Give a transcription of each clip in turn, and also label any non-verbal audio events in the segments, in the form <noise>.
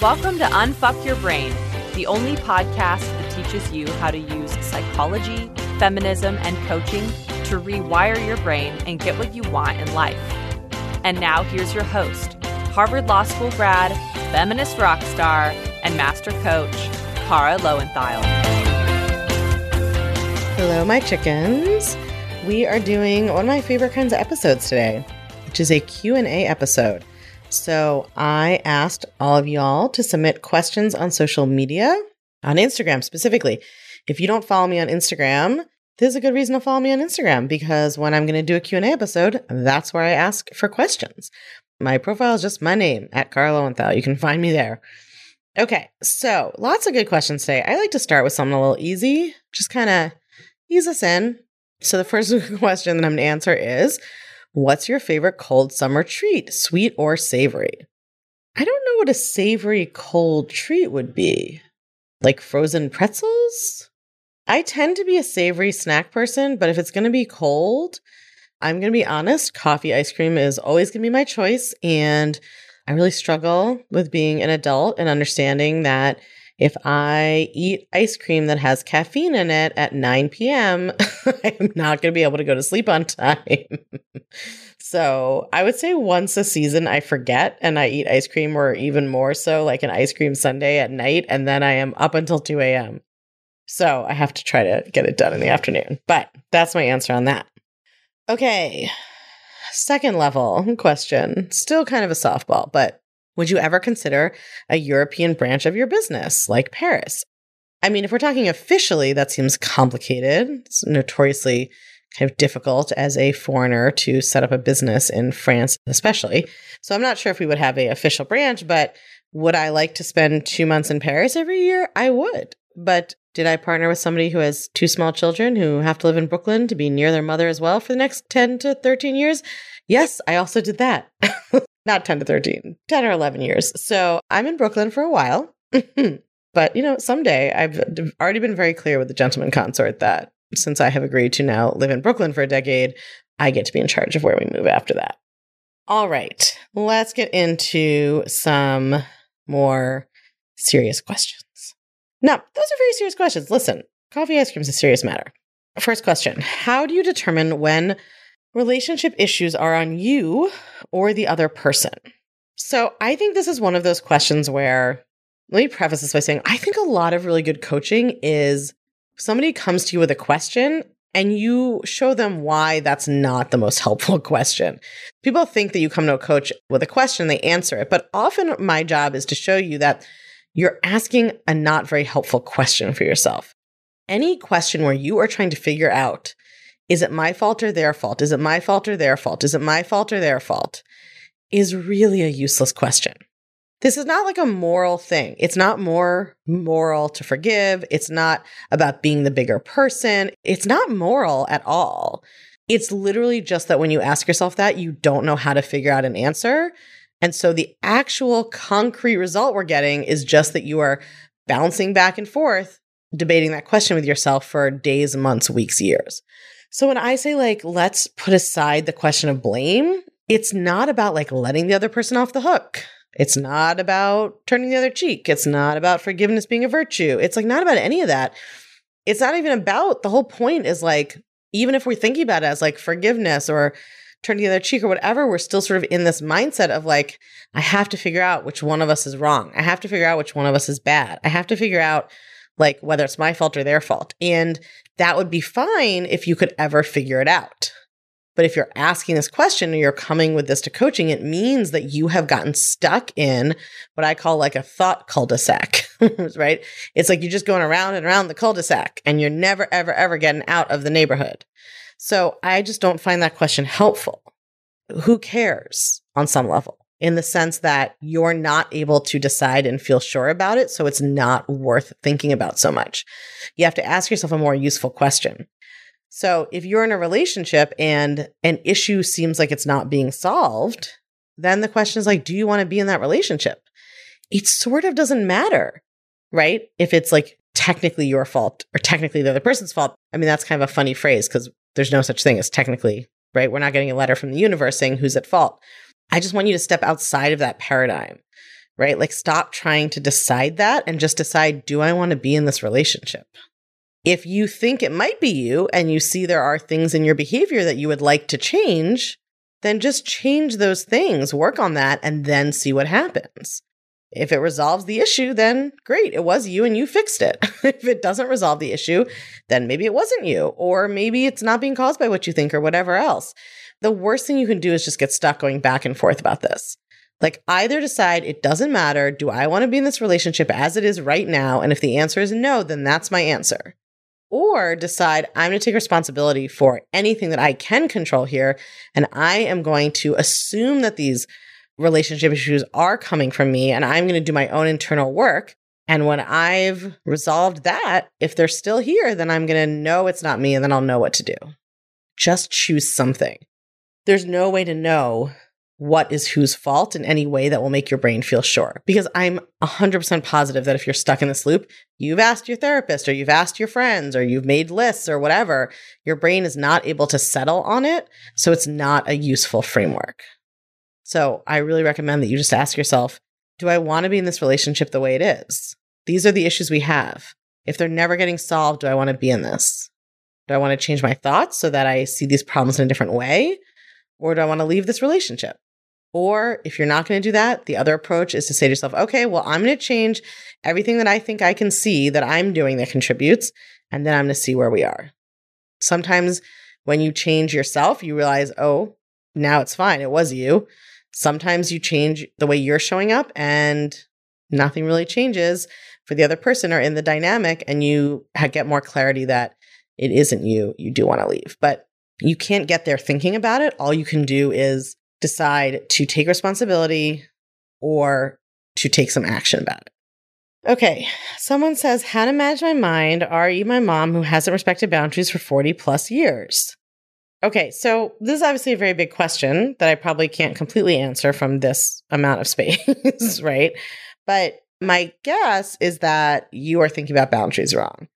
Welcome to Unfuck Your Brain, the only podcast that teaches you how to use psychology, feminism, and coaching to rewire your brain and get what you want in life. And now here's your host, Harvard Law School grad, feminist rock star, and master coach, Kara Loewentheil. Hello, my chickens. We are doing one of my favorite kinds of episodes today, which is a Q&A episode. So I asked all of y'all to submit questions on social media, on Instagram specifically. If you don't follow me on Instagram, there's a good reason to follow me on Instagram because when I'm going to do a Q&A episode, that's where I ask for questions. My profile is just my name at Kara Loewentheil. You can <laughs> find me there. Okay, so lots of good questions today. I like to start with something a little easy, just kind of ease us in. So the first <laughs> question that I'm going to answer is What's your favorite cold summer treat, sweet or savory? I don't know what a savory cold treat would be. Like frozen pretzels? I tend to be a savory snack person, but if it's going to be cold, I'm going to be honest, coffee ice cream is always going to be my choice. And I really struggle with being an adult and understanding that if I eat ice cream that has caffeine in it at 9 p.m., <laughs> I'm not going to be able to go to sleep on time. <laughs> so I would say once a season, I forget and I eat ice cream, or even more so, like an ice cream sundae at night. And then I am up until 2 a.m. So I have to try to get it done in the afternoon. But that's my answer on that. Okay. Second level question. Still kind of a softball, but would you ever consider a European branch of your business, like Paris? I mean, if we're talking officially, that seems complicated. It's notoriously kind of difficult as a foreigner to set up a business in France, especially. So I'm not sure if we would have a official branch, but would I like to spend two months in Paris every year? I would. But did I partner with somebody who has two small children who have to live in Brooklyn to be near their mother as well for the next 10 to 13 years? Yes, I also did that. <laughs> not 10 to 13, 10 or 11 years. So I'm in Brooklyn for a while. <laughs> but, you know, someday I've already been very clear with the gentleman consort that since I have agreed to now live in Brooklyn for a decade, I get to be in charge of where we move after that. All right, let's get into some more serious questions. Now, those are very serious questions. Listen, coffee ice cream is a serious matter. First question How do you determine when Relationship issues are on you or the other person. So I think this is one of those questions where, let me preface this by saying, I think a lot of really good coaching is somebody comes to you with a question and you show them why that's not the most <laughs> helpful question. People think that you come to a coach with a question, they answer it, but often my job is to show you that you're asking a not very helpful question for yourself. Any question where you are trying to figure out is it my fault or their fault? Is it my fault or their fault? Is it my fault or their fault? Is really a useless question. This is not like a moral thing. It's not more moral to forgive. It's not about being the bigger person. It's not moral at all. It's literally just that when you ask yourself that, you don't know how to figure out an answer. And so the actual concrete result we're getting is just that you are bouncing back and forth, debating that question with yourself for days, months, weeks, years. So when I say like, let's put aside the question of blame, it's not about like letting the other person off the hook. It's not about turning the other cheek. It's not about forgiveness being a virtue. It's like not about any of that. It's not even about the whole point is like, even if we're thinking about it as like forgiveness or turning the other cheek or whatever, we're still sort of in this mindset of like, I have to figure out which one of us is wrong. I have to figure out which one of us is bad. I have to figure out like whether it's my fault or their fault. And that would be fine if you could ever figure it out. But if you're asking this question or you're coming with this to coaching, it means that you have gotten stuck in what I call like a thought cul de sac, <laughs> right? It's like you're just going around and around the cul de sac and you're never, ever, ever getting out of the neighborhood. So I just don't find that question helpful. Who cares on some level? In the sense that you're not able to decide and feel sure about it. So it's not worth thinking about so much. You have to ask yourself a more useful question. So if you're in a relationship and an issue seems like it's not being solved, then the question is like, do you want to be in that relationship? It sort of doesn't matter, right? If it's like technically your fault or technically the other person's fault. I mean, that's kind of a funny phrase because there's no such thing as technically, right? We're not getting a letter from the universe saying who's at fault I just want you to step outside of that paradigm, right? Like, stop trying to decide that and just decide, do I want to be in this relationship? If you think it might be you and you see there are things in your behavior that you would like to change, then just change those things, work on that, and then see what happens. If it resolves the issue, then great, it was you and you fixed it. <laughs> if it doesn't resolve the issue, then maybe it wasn't you, or maybe it's not being caused by what you think or whatever else. The worst thing you can do is just get stuck going back and forth about this. Like, either decide it doesn't matter. Do I want to be in this relationship as it is right now? And if the answer is no, then that's my answer. Or decide I'm going to take responsibility for anything that I can control here. And I am going to assume that these relationship issues are coming from me and I'm going to do my own internal work. And when I've resolved that, if they're still here, then I'm going to know it's not me and then I'll know what to do. Just choose something. There's no way to know what is whose fault in any way that will make your brain feel sure. Because I'm 100% positive that if you're stuck in this loop, you've asked your therapist or you've asked your friends or you've made lists or whatever, your brain is not able to settle on it. So it's not a useful framework. So I really recommend that you just ask yourself Do I want to be in this relationship the way it is? These are the issues we have. If they're never getting solved, do I want to be in this? Do I want to change my thoughts so that I see these problems in a different way? Or do I want to leave this relationship? Or if you're not going to do that, the other approach is to say to yourself, okay, well, I'm going to change everything that I think I can see that I'm doing that contributes, and then I'm going to see where we are. Sometimes when you change yourself, you realize, oh, now it's fine. It was you. Sometimes you change the way you're showing up and nothing really changes for the other person or in the dynamic, and you get more clarity that it isn't you. You do want to leave, but you can't get there thinking about it. All you can do is decide to take responsibility or to take some action about it. Okay, someone says, How to manage my mind, Are you my mom who hasn't respected boundaries for 40 plus years. Okay, so this is obviously a very big question that I probably can't completely answer from this amount of space, <laughs> right? But my guess is that you are thinking about boundaries wrong.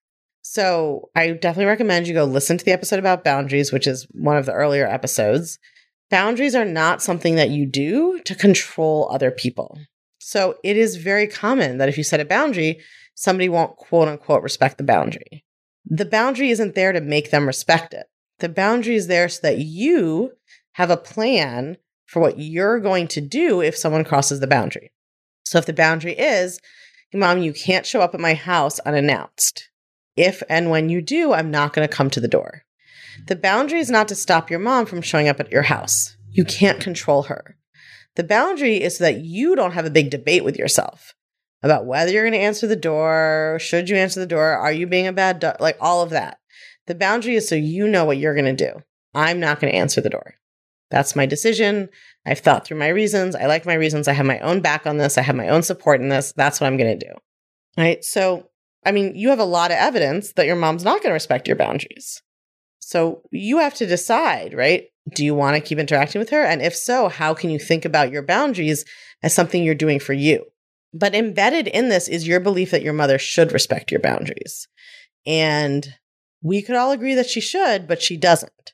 So I definitely recommend you go listen to the episode about boundaries, which is one of the earlier episodes. Boundaries are not something that you do to control other people. So it is very common that if you set a boundary, somebody won't quote unquote respect the boundary. The boundary isn't there to make them respect it. The boundary is there so that you have a plan for what you're going to do if someone crosses the boundary. So if the boundary is, hey, mom, you can't show up at my house unannounced. If and when you do, I'm not going to come to the door. The boundary is not to stop your mom from showing up at your house. You can't control her. The boundary is so that you don't have a big debate with yourself about whether you're going to answer the door, should you answer the door, are you being a bad dog, like all of that. The boundary is so you know what you're going to do. I'm not going to answer the door. That's my decision. I've thought through my reasons. I like my reasons. I have my own back on this. I have my own support in this. That's what I'm going to do. Right. So, I mean, you have a lot of evidence that your mom's not going to respect your boundaries. So you have to decide, right? Do you want to keep interacting with her? And if so, how can you think about your boundaries as something you're doing for you? But embedded in this is your belief that your mother should respect your boundaries. And we could all agree that she should, but she doesn't.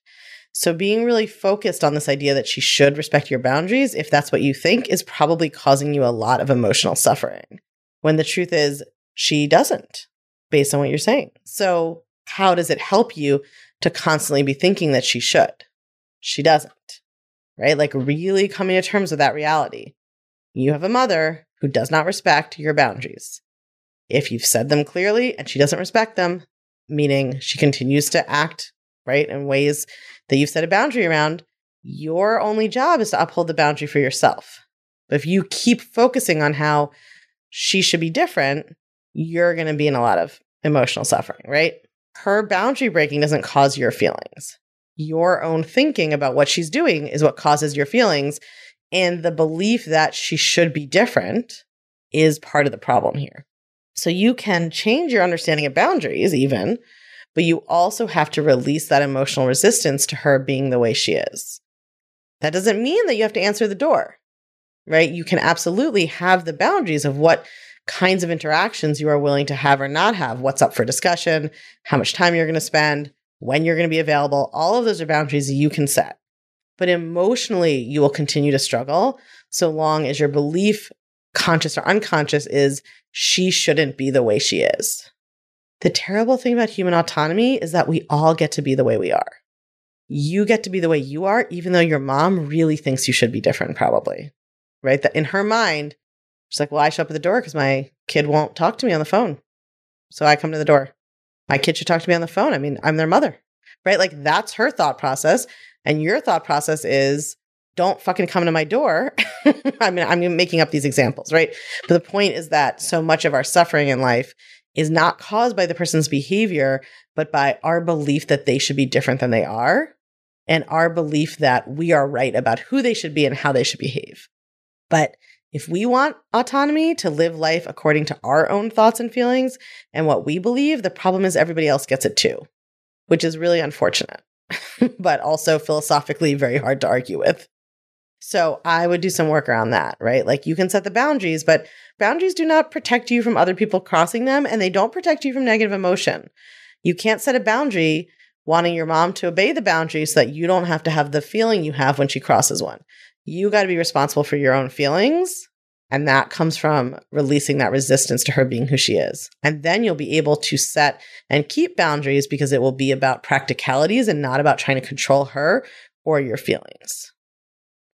So being really focused on this idea that she should respect your boundaries, if that's what you think, is probably causing you a lot of emotional suffering. When the truth is, she doesn't, based on what you're saying. So how does it help you to constantly be thinking that she should? She doesn't, right? Like really coming to terms with that reality. You have a mother who does not respect your boundaries. If you've said them clearly and she doesn't respect them, meaning she continues to act right in ways that you've set a boundary around, your only job is to uphold the boundary for yourself. But if you keep focusing on how she should be different, you're going to be in a lot of emotional suffering, right? Her boundary breaking doesn't cause your feelings. Your own thinking about what she's doing is what causes your feelings. And the belief that she should be different is part of the problem here. So you can change your understanding of boundaries, even, but you also have to release that emotional resistance to her being the way she is. That doesn't mean that you have to answer the door, right? You can absolutely have the boundaries of what kinds of interactions you are willing to have or not have, what's up for discussion, how much time you're going to spend, when you're going to be available. All of those are boundaries you can set. But emotionally, you will continue to struggle so long as your belief conscious or unconscious, is she shouldn't be the way she is. The terrible thing about human autonomy is that we all get to be the way we are. You get to be the way you are, even though your mom really thinks you should be different, probably. Right? That in her mind, she's like, well, I show up at the door because my kid won't talk to me on the phone. So I come to the door. My kid should talk to me on the phone. I mean, I'm their mother. Right? Like that's her thought process. And your thought process is, don't fucking come to my door. <laughs> I mean, I'm making up these examples, right? But the point is that so much of our suffering in life is not caused by the person's behavior, but by our belief that they should be different than they are and our belief that we are right about who they should be and how they should behave. But if we want autonomy to live life according to our own thoughts and feelings and what we believe, the problem is everybody else gets it too, which is really unfortunate, <laughs> but also philosophically very hard to argue with. So I would do some work around that, right? Like you can set the boundaries, but boundaries do not protect you from other people crossing them and they don't protect you from negative emotion. You can't set a boundary wanting your mom to obey the boundary so that you don't have to have the feeling you have when she crosses one. You got to be responsible for your own feelings. And that comes from releasing that resistance to her being who she is. And then you'll be able to set and keep boundaries because it will be about practicalities and not about trying to control her or your feelings.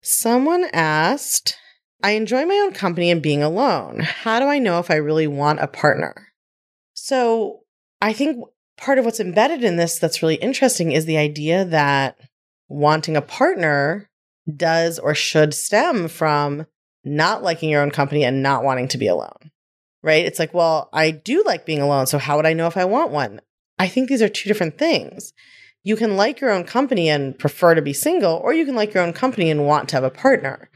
Someone asked, I enjoy my own company and being alone. How do I know if I really want a partner? So I think part of what's embedded in this that's really interesting is the idea that wanting a partner does or should stem from not liking your own company and not wanting to be alone. Right? It's like, well, I do like being alone. So how would I know if I want one? I think these are two different things you can like your own company and prefer to be single, or you can like your own company and want to have a partner.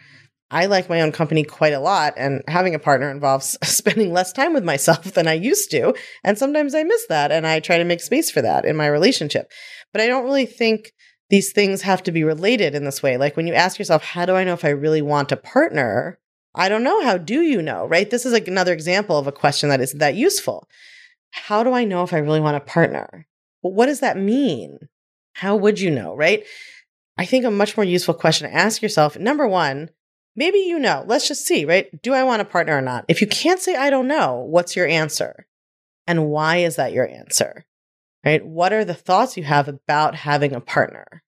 I like my own company quite a lot, and having a partner involves <laughs> spending less time with myself than I used to. And sometimes I miss that, and I try to make space for that in my relationship. But I don't really think these things have to be related in this way. Like when you ask yourself, how do I know if I really want a partner? I don't know. How do you know, right? This is like another example of a question that isn't that useful. How do I know if I really want a partner? What does that mean? How would you know, right? I think a much more useful question to ask yourself number one, maybe you know, let's just see, right? Do I want a partner or not? If you can't say, I don't know, what's your answer? And why is that your answer? Right? What are the thoughts you have about having a partner?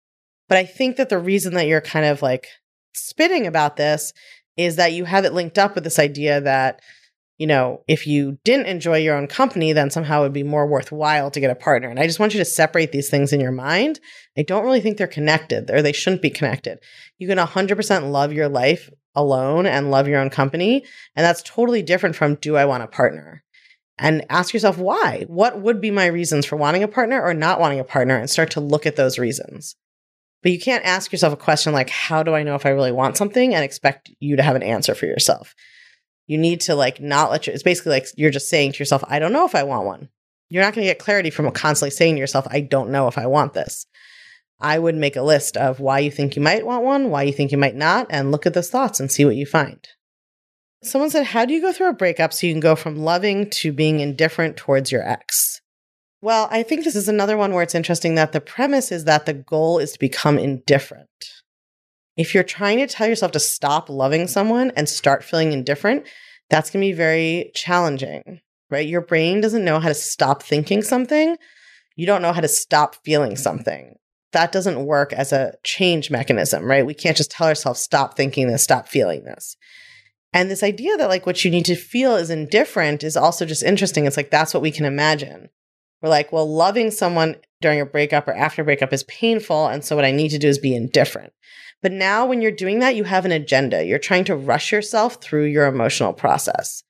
But I think that the reason that you're kind of like spitting about this is that you have it linked up with this idea that you know, if you didn't enjoy your own company, then somehow it would be more worthwhile to get a partner. And I just want you to separate these things in your mind. I don't really think they're connected or they shouldn't be connected. You can 100% love your life alone and love your own company. And that's totally different from do I want a partner? And ask yourself why? What would be my reasons for wanting a partner or not wanting a partner and start to look at those reasons. But you can't ask yourself a question like, how do I know if I really want something and expect you to have an answer for yourself? you need to like not let your, it's basically like you're just saying to yourself, I don't know if I want one. You're not going to get clarity from constantly saying to yourself, I don't know if I want this. I would make a list of why you think you might want one, why you think you might not, and look at those thoughts and see what you find. Someone said, How do you go through a breakup so you can go from loving to being indifferent towards your ex? Well, I think this is another one where it's interesting that the premise is that the goal is to become indifferent. If you're trying to tell yourself to stop loving someone and start feeling indifferent, that's going to be very challenging, right? Your brain doesn't know how to stop thinking something. You don't know how to stop feeling something. That doesn't work as a change mechanism, right? We can't just tell ourselves, stop thinking this, stop feeling this. And this idea that like what you need to feel is indifferent is also just interesting. It's like that's what we can imagine. We're like, well, loving someone during a breakup or after breakup is painful. And so what I need to do is be indifferent. But now, when you're doing that, you have an agenda. You're trying to rush yourself through your emotional process,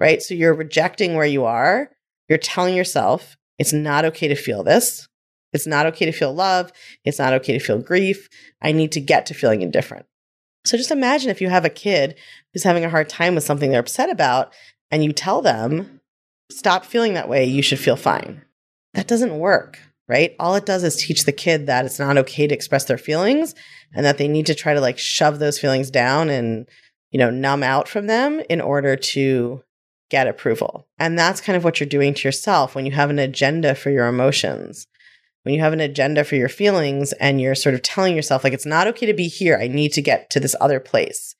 right? So you're rejecting where you are. You're telling yourself it's not okay to feel this. It's not okay to feel love. It's not okay to feel grief. I need to get to feeling indifferent. So just imagine if you have a kid who's having a hard time with something they're upset about and you tell them, stop feeling that way. You should feel fine. That doesn't work right? All it does is teach the kid that it's not okay to express their feelings and that they need to try to like shove those feelings down and, you know, numb out from them in order to get approval. And that's kind of what you're doing to yourself when you have an agenda for your emotions. When you have an agenda for your feelings and you're sort of telling yourself, like, it's not okay to be here. I need to get to this other place.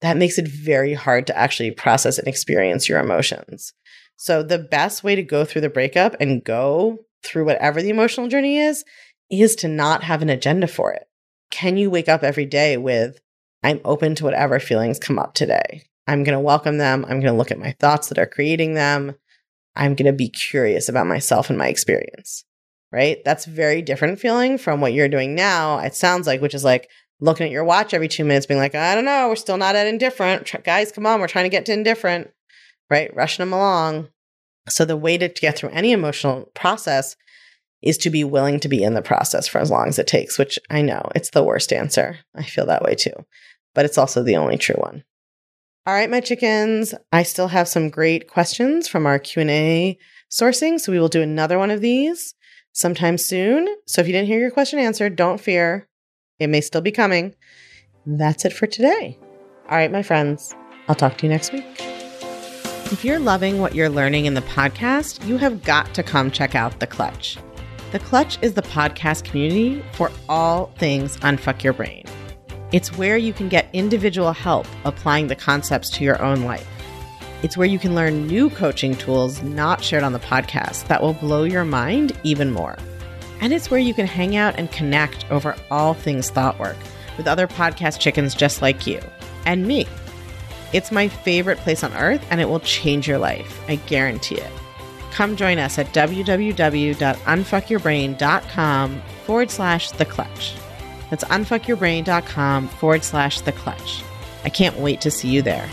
that makes it very hard to actually process and experience your emotions. So, the best way to go through the breakup and go through whatever the emotional journey is, is to not have an agenda for it. Can you wake up every day with, I'm open to whatever feelings come up today? I'm going to welcome them. I'm going to look at my thoughts that are creating them. I'm going to be curious about myself and my experience, right? That's very different feeling from what you're doing now. It sounds like, which is like looking at your watch every two minutes, being like, I don't know, we're still not at indifferent. Guys, come on, we're trying to get to indifferent, right? Rushing them along. So the way to get through any emotional process is to be willing to be in the process for as long as it takes, which I know it's the worst answer. I feel that way too, but it's also the only true one. All right, my chickens, I still have some great questions from our Q&A sourcing, so we will do another one of these sometime soon. So if you didn't hear your question answered, don't fear. It may still be coming. That's it for today. All right, my friends, I'll talk to you next week. If you're loving what you're learning in the podcast, you have got to come check out The Clutch. The Clutch is the podcast community for all things Unfuck Your Brain. It's where you can get individual help applying the concepts to your own life. It's where you can learn new coaching tools not shared on the podcast that will blow your mind even more. And it's where you can hang out and connect over all things thought work with other podcast chickens just like you and me. It's my favorite place on earth and it will change your life. I guarantee it. Come join us at www.unfuckyourbrain.com forward slash the clutch. That's unfuckyourbrain.com forward slash the clutch. I can't wait to see you there.